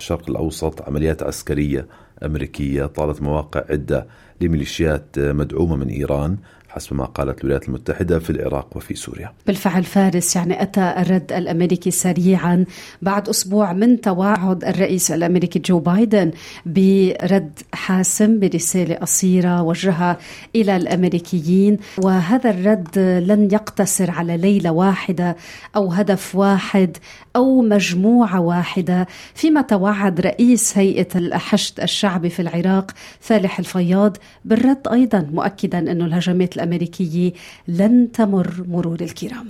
الشرق الأوسط عمليات عسكرية أمريكية طالت مواقع عدة لميليشيات مدعومة من إيران. حسب ما قالت الولايات المتحدة في العراق وفي سوريا. بالفعل فارس يعني أتى الرد الأمريكي سريعا بعد أسبوع من توعد الرئيس الأمريكي جو بايدن برد حاسم برسالة قصيرة وجهها إلى الأمريكيين وهذا الرد لن يقتصر على ليلة واحدة أو هدف واحد أو مجموعة واحدة. فيما توعد رئيس هيئة الحشد الشعبي في العراق فالح الفياض بالرد أيضا مؤكدا أن الهجمات الأمريكية لن تمر مرور الكرام.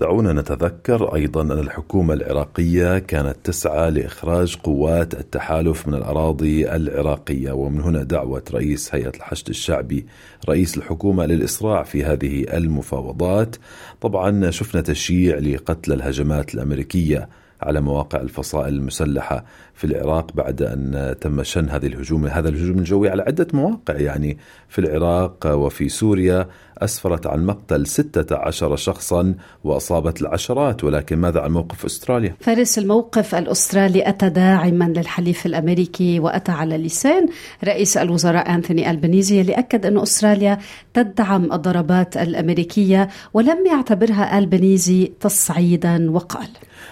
دعونا نتذكر أيضا أن الحكومة العراقية كانت تسعى لإخراج قوات التحالف من الأراضي العراقية ومن هنا دعوة رئيس هيئة الحشد الشعبي رئيس الحكومة للإسراع في هذه المفاوضات. طبعا شفنا تشييع لقتل الهجمات الأمريكية. على مواقع الفصائل المسلحة في العراق بعد أن تم شن هذه الهجوم. هذا الهجوم الجوي على عدة مواقع يعني في العراق وفي سوريا. أسفرت عن مقتل 16 شخصا وأصابت العشرات. ولكن ماذا عن موقف أستراليا؟ فارس الموقف الأسترالي أتى داعما للحليف الأمريكي وأتى على لسان رئيس الوزراء أنثوني ألبانيزي اللي أكد أن أستراليا تدعم الضربات الأمريكية ولم يعتبرها ألبانيزي تصعيدا وقال.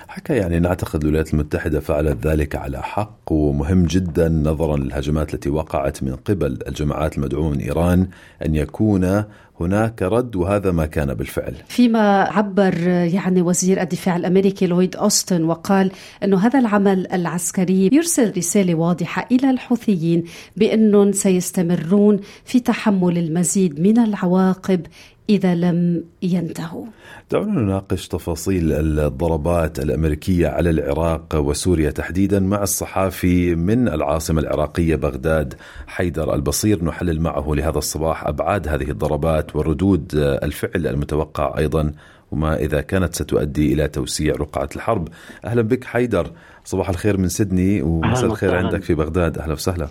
حكى يعني نعتقد الولايات المتحدة فعلت ذلك على حق ومهم جدا نظرا للهجمات التي وقعت من قبل الجماعات المدعومة من إيران أن يكون هناك رد وهذا ما كان بالفعل. فيما عبر يعني وزير الدفاع الأمريكي لويد أوستن وقال أنه هذا العمل العسكري يرسل رسالة واضحة إلى الحوثيين بأنهم سيستمرون في تحمل المزيد من العواقب إذا لم ينتهوا. دعونا نناقش تفاصيل الضربات الأمريكية على العراق وسوريا تحديدا مع الصحافي من العاصمة العراقية بغداد حيدر البصير. نحلل معه لهذا الصباح أبعاد هذه الضربات وردود الفعل المتوقع أيضا وما إذا كانت ستؤدي إلى توسيع رقعة الحرب. أهلا بك حيدر. صباح الخير من سيدني ومساء الخير عندك في بغداد. أهلا وسهلا.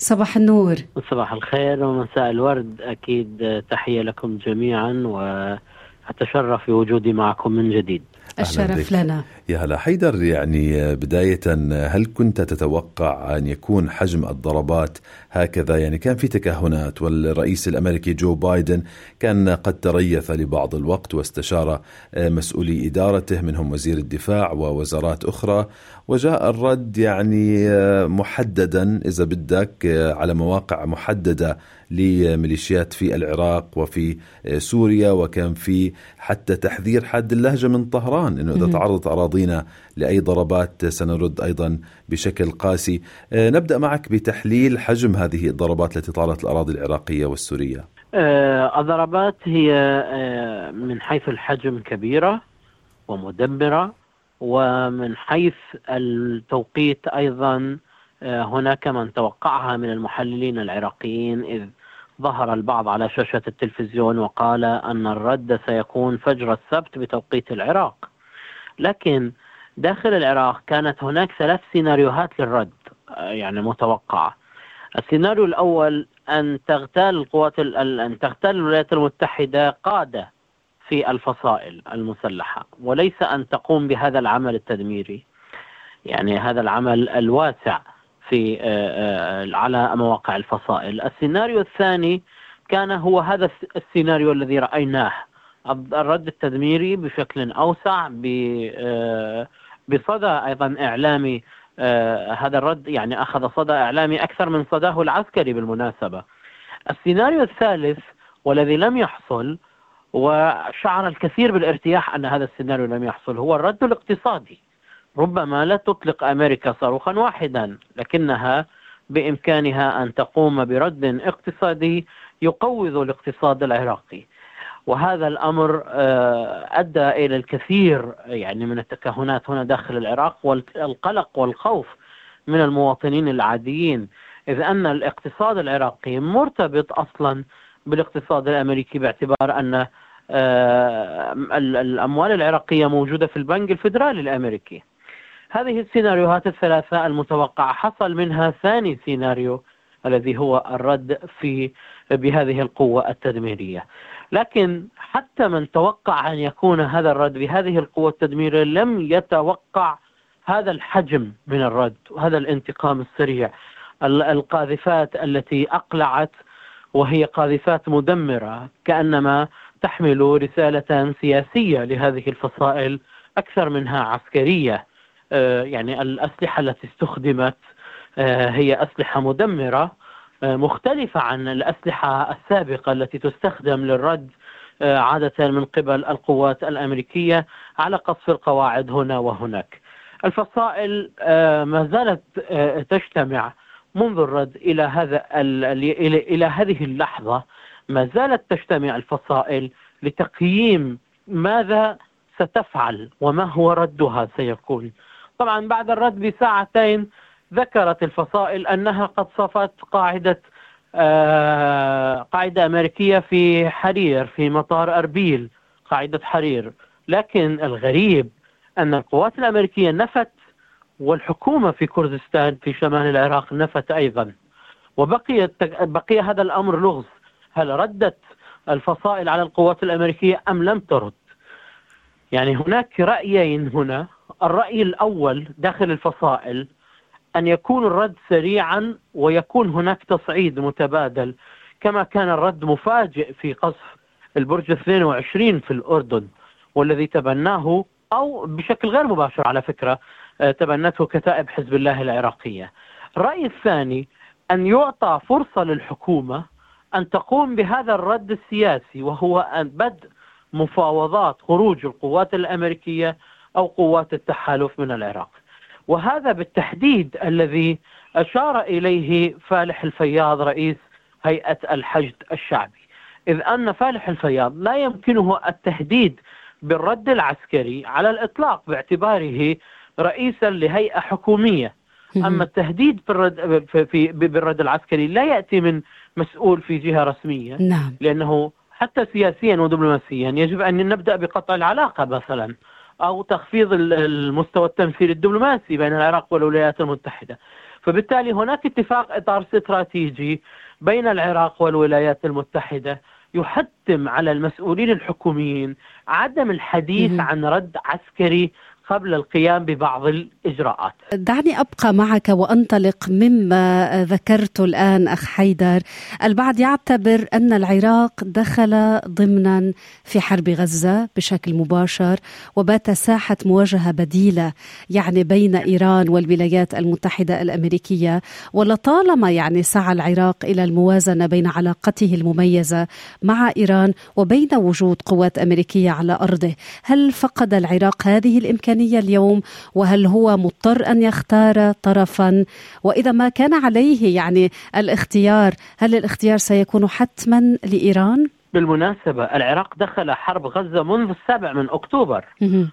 صباح النور. صباح الخير ومساء الورد. أكيد تحية لكم جميعا وأتشرف بوجودي معكم من جديد. الشرف لنا. يا هلا حيدر يعني بداية هل كنت تتوقع أن يكون حجم الضربات هكذا؟ يعني كان في تكهنات والرئيس الأمريكي جو بايدن كان قد تريث لبعض الوقت واستشار مسؤولي إدارته منهم وزير الدفاع ووزارات أخرى. وجاء الرد يعني محددا إذا بدك على مواقع محددة لميليشيات في العراق وفي سوريا وكان في حتى تحذير حاد اللهجة من طهران أنه إذا تعرضت أراضينا لأي ضربات سنرد أيضا بشكل قاسي. نبدأ معك بتحليل حجم هذه الضربات التي طالت الأراضي العراقية والسورية. الضربات هي من حيث الحجم كبيرة ومدمرة ومن حيث التوقيت أيضا هناك من توقعها من المحللين العراقيين إذ ظهر البعض على شاشة التلفزيون وقال أن الرد سيكون فجر السبت بتوقيت العراق. لكن داخل العراق كانت هناك ثلاث سيناريوهات للرد يعني متوقعة. السيناريو الأول أن تغتال القوات أن تغتال الولايات المتحدة قادة في الفصائل المسلحة وليس أن تقوم بهذا العمل التدميري. يعني هذا العمل الواسع. في على مواقع الفصائل. السيناريو الثاني كان هو هذا السيناريو الذي رأيناه. الرد التدميري بشكل أوسع بصدى أيضا إعلامي هذا الرد يعني أخذ صدى إعلامي أكثر من صداه العسكري بالمناسبة. السيناريو الثالث والذي لم يحصل وشعر الكثير بالارتياح أن هذا السيناريو لم يحصل هو الرد الاقتصادي. ربما لا تطلق أمريكا صاروخا واحدا لكنها بإمكانها أن تقوم برد اقتصادي يقوض الاقتصاد العراقي. وهذا الأمر أدى إلى الكثير يعني من التكهنات هنا داخل العراق والقلق والخوف من المواطنين العاديين إذ أن الاقتصاد العراقي مرتبط أصلا بالاقتصاد الأمريكي باعتبار أن آه، الأموال العراقية موجودة في البنك الفيدرالي الأمريكي. هذه السيناريوهات الثلاثة المتوقعة. حصل منها ثاني سيناريو الذي هو الرد في بهذه القوة التدميرية. لكن حتى من توقع أن يكون هذا الرد بهذه القوة التدميرية لم يتوقع هذا الحجم من الرد وهذا الانتقام السريع. القاذفات التي أقلعت وهي قاذفات مدمرة كأنما تحمل رسالة سياسية لهذه الفصائل أكثر منها عسكرية. يعني الأسلحة التي استخدمت آه، هي أسلحة مدمرة آه، مختلفة عن الأسلحة السابقة التي تستخدم للرد عادة من قبل القوات الأمريكية على قصف القواعد هنا وهناك. الفصائل ما زالت تجتمع منذ الرد إلى هذا إلى هذه اللحظة. ما زالت تجتمع الفصائل لتقييم ماذا ستفعل وما هو ردها سيكون طبعا بعد الرد بساعتين ذكرت الفصائل أنها قد صفت قاعدة آه قاعدة أمريكية في حرير في مطار أربيل قاعدة حرير. لكن الغريب أن القوات الأمريكية نفت والحكومة في كردستان في شمال العراق نفت أيضا. وبقي بقي هذا الأمر لغز. هل ردت الفصائل على القوات الأمريكية أم لم ترد؟ يعني هناك رأيين هنا الرأي الأول داخل الفصائل أن يكون الرد سريعا ويكون هناك تصعيد متبادل كما كان الرد مفاجئ في قصف البرج 22 في الأردن والذي تبناه أو بشكل غير مباشر على فكرة آه، تبنته كتائب حزب الله العراقية. الرأي الثاني أن يعطى فرصة للحكومة أن تقوم بهذا الرد السياسي وهو أن بدء مفاوضات خروج القوات الأمريكية أو قوات التحالف من العراق. وهذا بالتحديد الذي أشار إليه فالح الفياض رئيس هيئة الحشد الشعبي. إذ أن فالح الفياض لا يمكنه التهديد بالرد العسكري على الإطلاق باعتباره رئيسا لهيئة حكومية. أما التهديد بالرد, في بالرد العسكري لا يأتي من مسؤول في جهة رسمية. نعم. لأنه حتى سياسيا ودبلوماسيا يجب أن نبدأ بقطع العلاقة مثلا. أو تخفيض المستوى التمثيل الدبلوماسي بين العراق والولايات المتحدة. فبالتالي هناك اتفاق إطار استراتيجي بين العراق والولايات المتحدة يحتم على المسؤولين الحكوميين عدم الحديث عن رد عسكري قبل القيام ببعض الإجراءات. دعني أبقى معك وأنطلق مما ذكرت الآن أخ حيدر. البعض يعتبر أن العراق دخل ضمنا في حرب غزة بشكل مباشر وبات ساحة مواجهة بديلة يعني بين إيران والولايات المتحدة الأمريكية. ولطالما يعني سعى العراق إلى الموازنة بين علاقته المميزة مع إيران وبين وجود قوات أمريكية على أرضه هل فقد العراق هذه الإمكانية؟ الإمكانية اليوم وهل هو مضطر أن يختار طرفا؟ وإذا ما كان عليه يعني الاختيار هل الاختيار سيكون حتما لإيران؟ بالمناسبة العراق دخل حرب غزة منذ السابع من أكتوبر.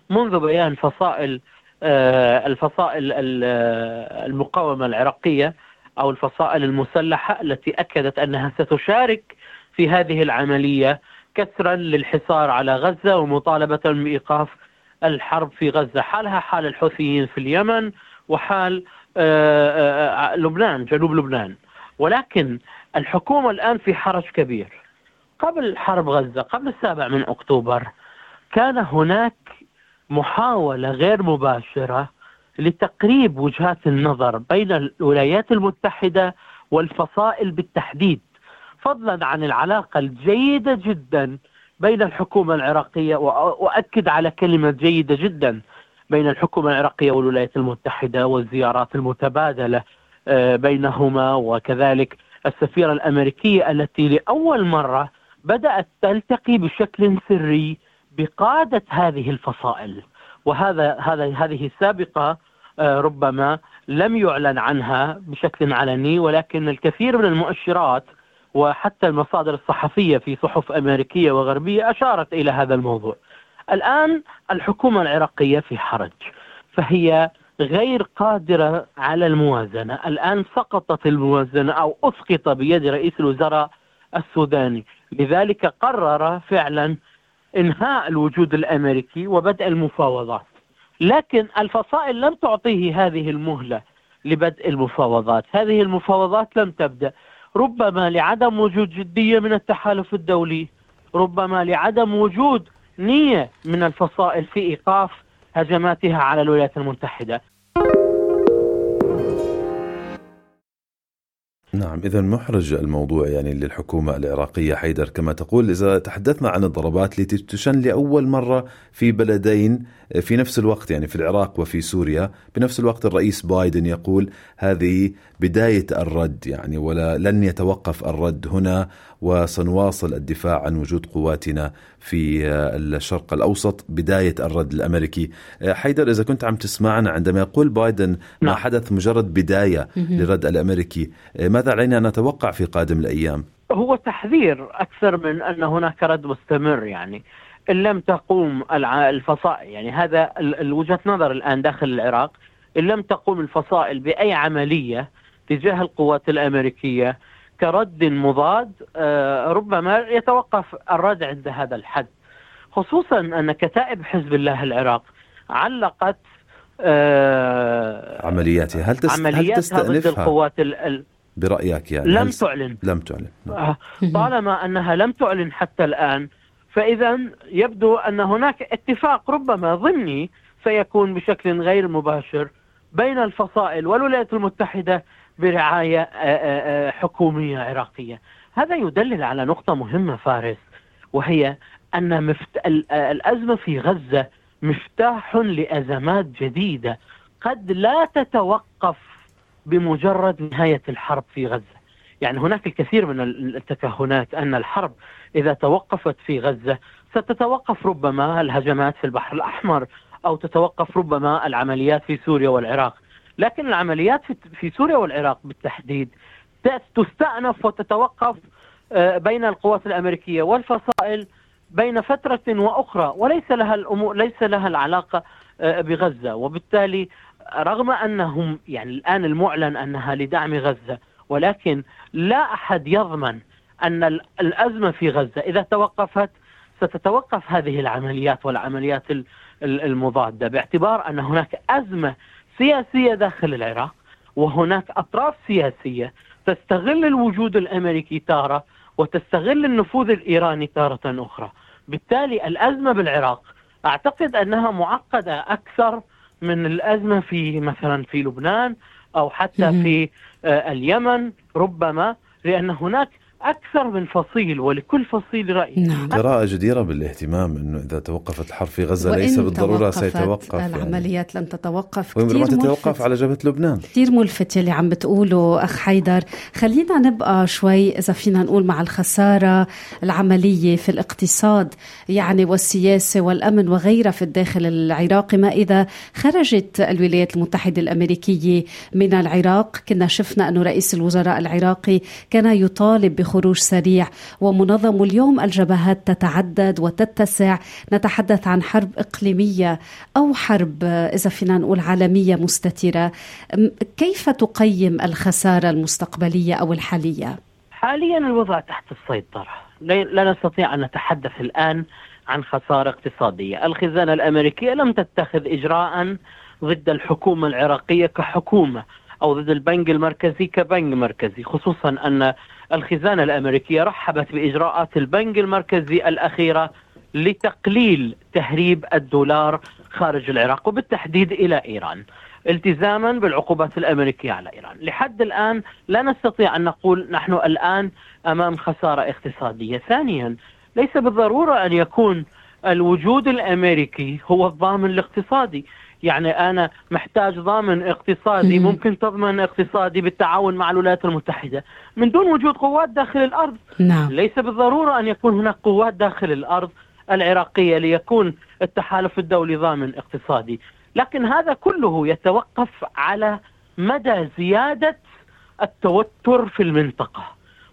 منذ بيان فصائل آه، الفصائل المقاومة العراقية أو الفصائل المسلحة التي أكدت أنها ستشارك في هذه العملية كسرا للحصار على غزة ومطالبة بإيقاف الحرب في غزة حالها حال الحوثيين في اليمن وحال آه، آه، آه، لبنان جنوب لبنان. ولكن الحكومة الآن في حرج كبير. قبل حرب غزة قبل السابع من أكتوبر كان هناك محاولة غير مباشرة لتقريب وجهات النظر بين الولايات المتحدة والفصائل بالتحديد فضلا عن العلاقة الجيدة جدا بين الحكومة العراقية وأؤكد على كلمة جيدة جدا بين الحكومة العراقية والولايات المتحدة والزيارات المتبادلة آه، بينهما وكذلك السفيرة الأمريكية التي لأول مرة بدأت تلتقي بشكل سري بقادة هذه الفصائل. وهذا هذا هذه السابقة آه، ربما لم يعلن عنها بشكل علني ولكن الكثير من المؤشرات وحتى المصادر الصحفية في صحف أمريكية وغربية أشارت إلى هذا الموضوع. الآن الحكومة العراقية في حرج فهي غير قادرة على الموازنة. الآن سقطت الموازنة أو أسقط بيد رئيس الوزراء السوداني. لذلك قرر فعلا إنهاء الوجود الأمريكي وبدء المفاوضات. لكن الفصائل لم تعطيه هذه المهلة لبدء المفاوضات. هذه المفاوضات لم تبدأ. ربما لعدم وجود جدية من التحالف الدولي ربما لعدم وجود نية من الفصائل في إيقاف هجماتها على الولايات المتحدة. نعم إذا محرج الموضوع يعني للحكومة العراقية حيدر كما تقول إذا تحدثنا عن الضربات التي تشن لأول مرة في بلدين في نفس الوقت يعني في العراق وفي سوريا بنفس الوقت الرئيس بايدن يقول هذه بداية الرد يعني ولا لن يتوقف الرد هنا. وسنواصل الدفاع عن وجود قواتنا في الشرق الأوسط بداية الرد الأمريكي حيدر إذا كنت عم تسمعنا عندما يقول بايدن ما نعم. حدث مجرد بداية للرد الأمريكي ماذا علينا أن نتوقع في قادم الأيام؟ هو تحذير أكثر من أن هناك رد مستمر يعني إن لم تقوم الفصائل يعني هذا وجهة نظر الآن داخل العراق إن لم تقوم الفصائل بأي عملية تجاه القوات الأمريكية كرد مضاد آه، ربما يتوقف الرد عند هذا الحد. خصوصا أن كتائب حزب الله العراق علقت آه، عملياتها. هل, تست... عملياتها هل ضد القوات ال... برأيك يعني لم تعلن. لم تعلن. نعم. آه، طالما أنها لم تعلن حتى الآن فإذا يبدو أن هناك اتفاق ربما ضمني سيكون بشكل غير مباشر بين الفصائل والولايات المتحدة برعاية آه، آه، حكومية عراقية. هذا يدلل على نقطة مهمة فارس وهي أن مفت... الأزمة في غزة مفتاح لأزمات جديدة قد لا تتوقف بمجرد نهاية الحرب في غزة. يعني هناك الكثير من التكهنات أن الحرب إذا توقفت في غزة ستتوقف ربما الهجمات في البحر الأحمر أو تتوقف ربما العمليات في سوريا والعراق. لكن العمليات في سوريا والعراق بالتحديد تستأنف وتتوقف آه، بين القوات الأمريكية والفصائل بين فترة وأخرى وليس لها الأمور ليس لها العلاقة آه، بغزة. وبالتالي رغم أنهم يعني الآن المعلن أنها لدعم غزة ولكن لا أحد يضمن أن الأزمة في غزة إذا توقفت ستتوقف هذه العمليات والعمليات المضادة. باعتبار أن هناك أزمة سياسية داخل العراق وهناك أطراف سياسية تستغل الوجود الأمريكي تارة وتستغل النفوذ الإيراني تارة أخرى. بالتالي الأزمة بالعراق أعتقد أنها معقدة أكثر من الأزمة في مثلا في لبنان أو حتى في آه، اليمن ربما لأن هناك أكثر من فصيل ولكل فصيل رأي. نعم. قراءة جديرة بالاهتمام أنه إذا توقفت الحرب في غزة ليس بالضرورة سيتوقف يعني. العمليات يعني. لن تتوقف كثير تتوقف؟ على جبهة لبنان. كثير ملفت اللي عم بتقوله أخ حيدر. خلينا نبقى شوي إذا فينا نقول مع الخسارة العملية في الاقتصاد يعني والسياسة والأمن وغيرها في الداخل العراقي. ما إذا خرجت الولايات المتحدة الأمريكية من العراق؟ كنا شفنا أنه رئيس الوزراء العراقي كان يطالب بخروج سريع. ومنظم اليوم الجبهات تتعدد وتتسع. نتحدث عن حرب إقليمية أو حرب إذا فينا نقول عالمية مستترة. كيف تقيم الخسارة المستقبلية أو الحالية؟ حاليا الوضع تحت السيطرة. لا نستطيع أن نتحدث الآن عن خسارة اقتصادية. الخزانة الأمريكية لم تتخذ إجراء ضد الحكومة العراقية كحكومة. أو ضد البنك المركزي كبنك مركزي خصوصا أن الخزانة الأمريكية رحبت بإجراءات البنك المركزي الأخيرة لتقليل تهريب الدولار خارج العراق وبالتحديد إلى إيران التزاما بالعقوبات الأمريكية على إيران، لحد الآن لا نستطيع أن نقول نحن الآن أمام خسارة اقتصادية، ثانيا ليس بالضرورة أن يكون الوجود الأمريكي هو الضامن الاقتصادي، يعني أنا محتاج ضامن اقتصادي ممكن تضمن اقتصادي بالتعاون مع الولايات المتحدة. من دون وجود قوات داخل الأرض. نعم. ليس بالضرورة أن يكون هناك قوات داخل الأرض العراقية ليكون التحالف الدولي ضامن اقتصادي. لكن هذا كله يتوقف على مدى زيادة التوتر في المنطقة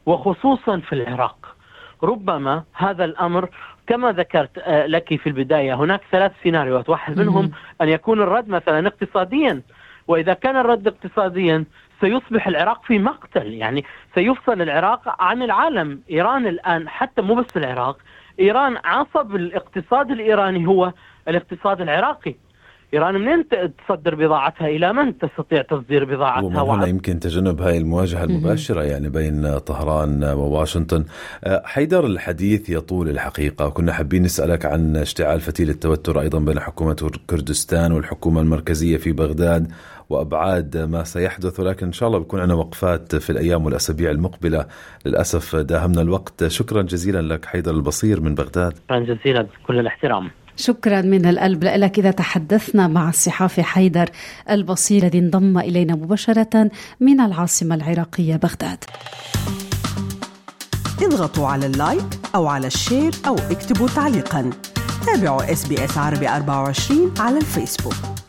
وخصوصا في العراق. ربما هذا الأمر كما ذكرت لك في البداية هناك ثلاث سيناريوهات. واحد منهم أن يكون الرد مثلا اقتصاديا. وإذا كان الرد اقتصاديا سيصبح العراق في مقتل. يعني سيفصل العراق عن العالم. إيران الآن حتى مو بس العراق إيران عصب الاقتصاد الإيراني هو الاقتصاد العراقي. إيران منين تصدر بضاعتها؟ إلى من تستطيع تصدير بضاعتها؟ ومن هنا يمكن تجنب هاي المواجهة المباشرة يعني بين طهران وواشنطن. أه، حيدر الحديث يطول الحقيقة. كنا حابين نسألك عن اشتعال فتيل التوتر أيضا بين حكومة كردستان والحكومة المركزية في بغداد وأبعاد ما سيحدث ولكن إن شاء الله بيكون عندنا وقفات في الأيام والأسابيع المقبلة. للأسف داهمنا الوقت. شكرا جزيلا لك حيدر البصير من بغداد. شكرا جزيلا. كل الاحترام. شكرا من القلب لك إذا تحدثنا مع الصحافي حيدر البصير الذي انضم إلينا مباشرة من العاصمة العراقية بغداد. اضغطوا على ال like أو على ال share أو اكتبوا تعليقا. تابعوا إس بي إس عربي 24 على الفيسبوك.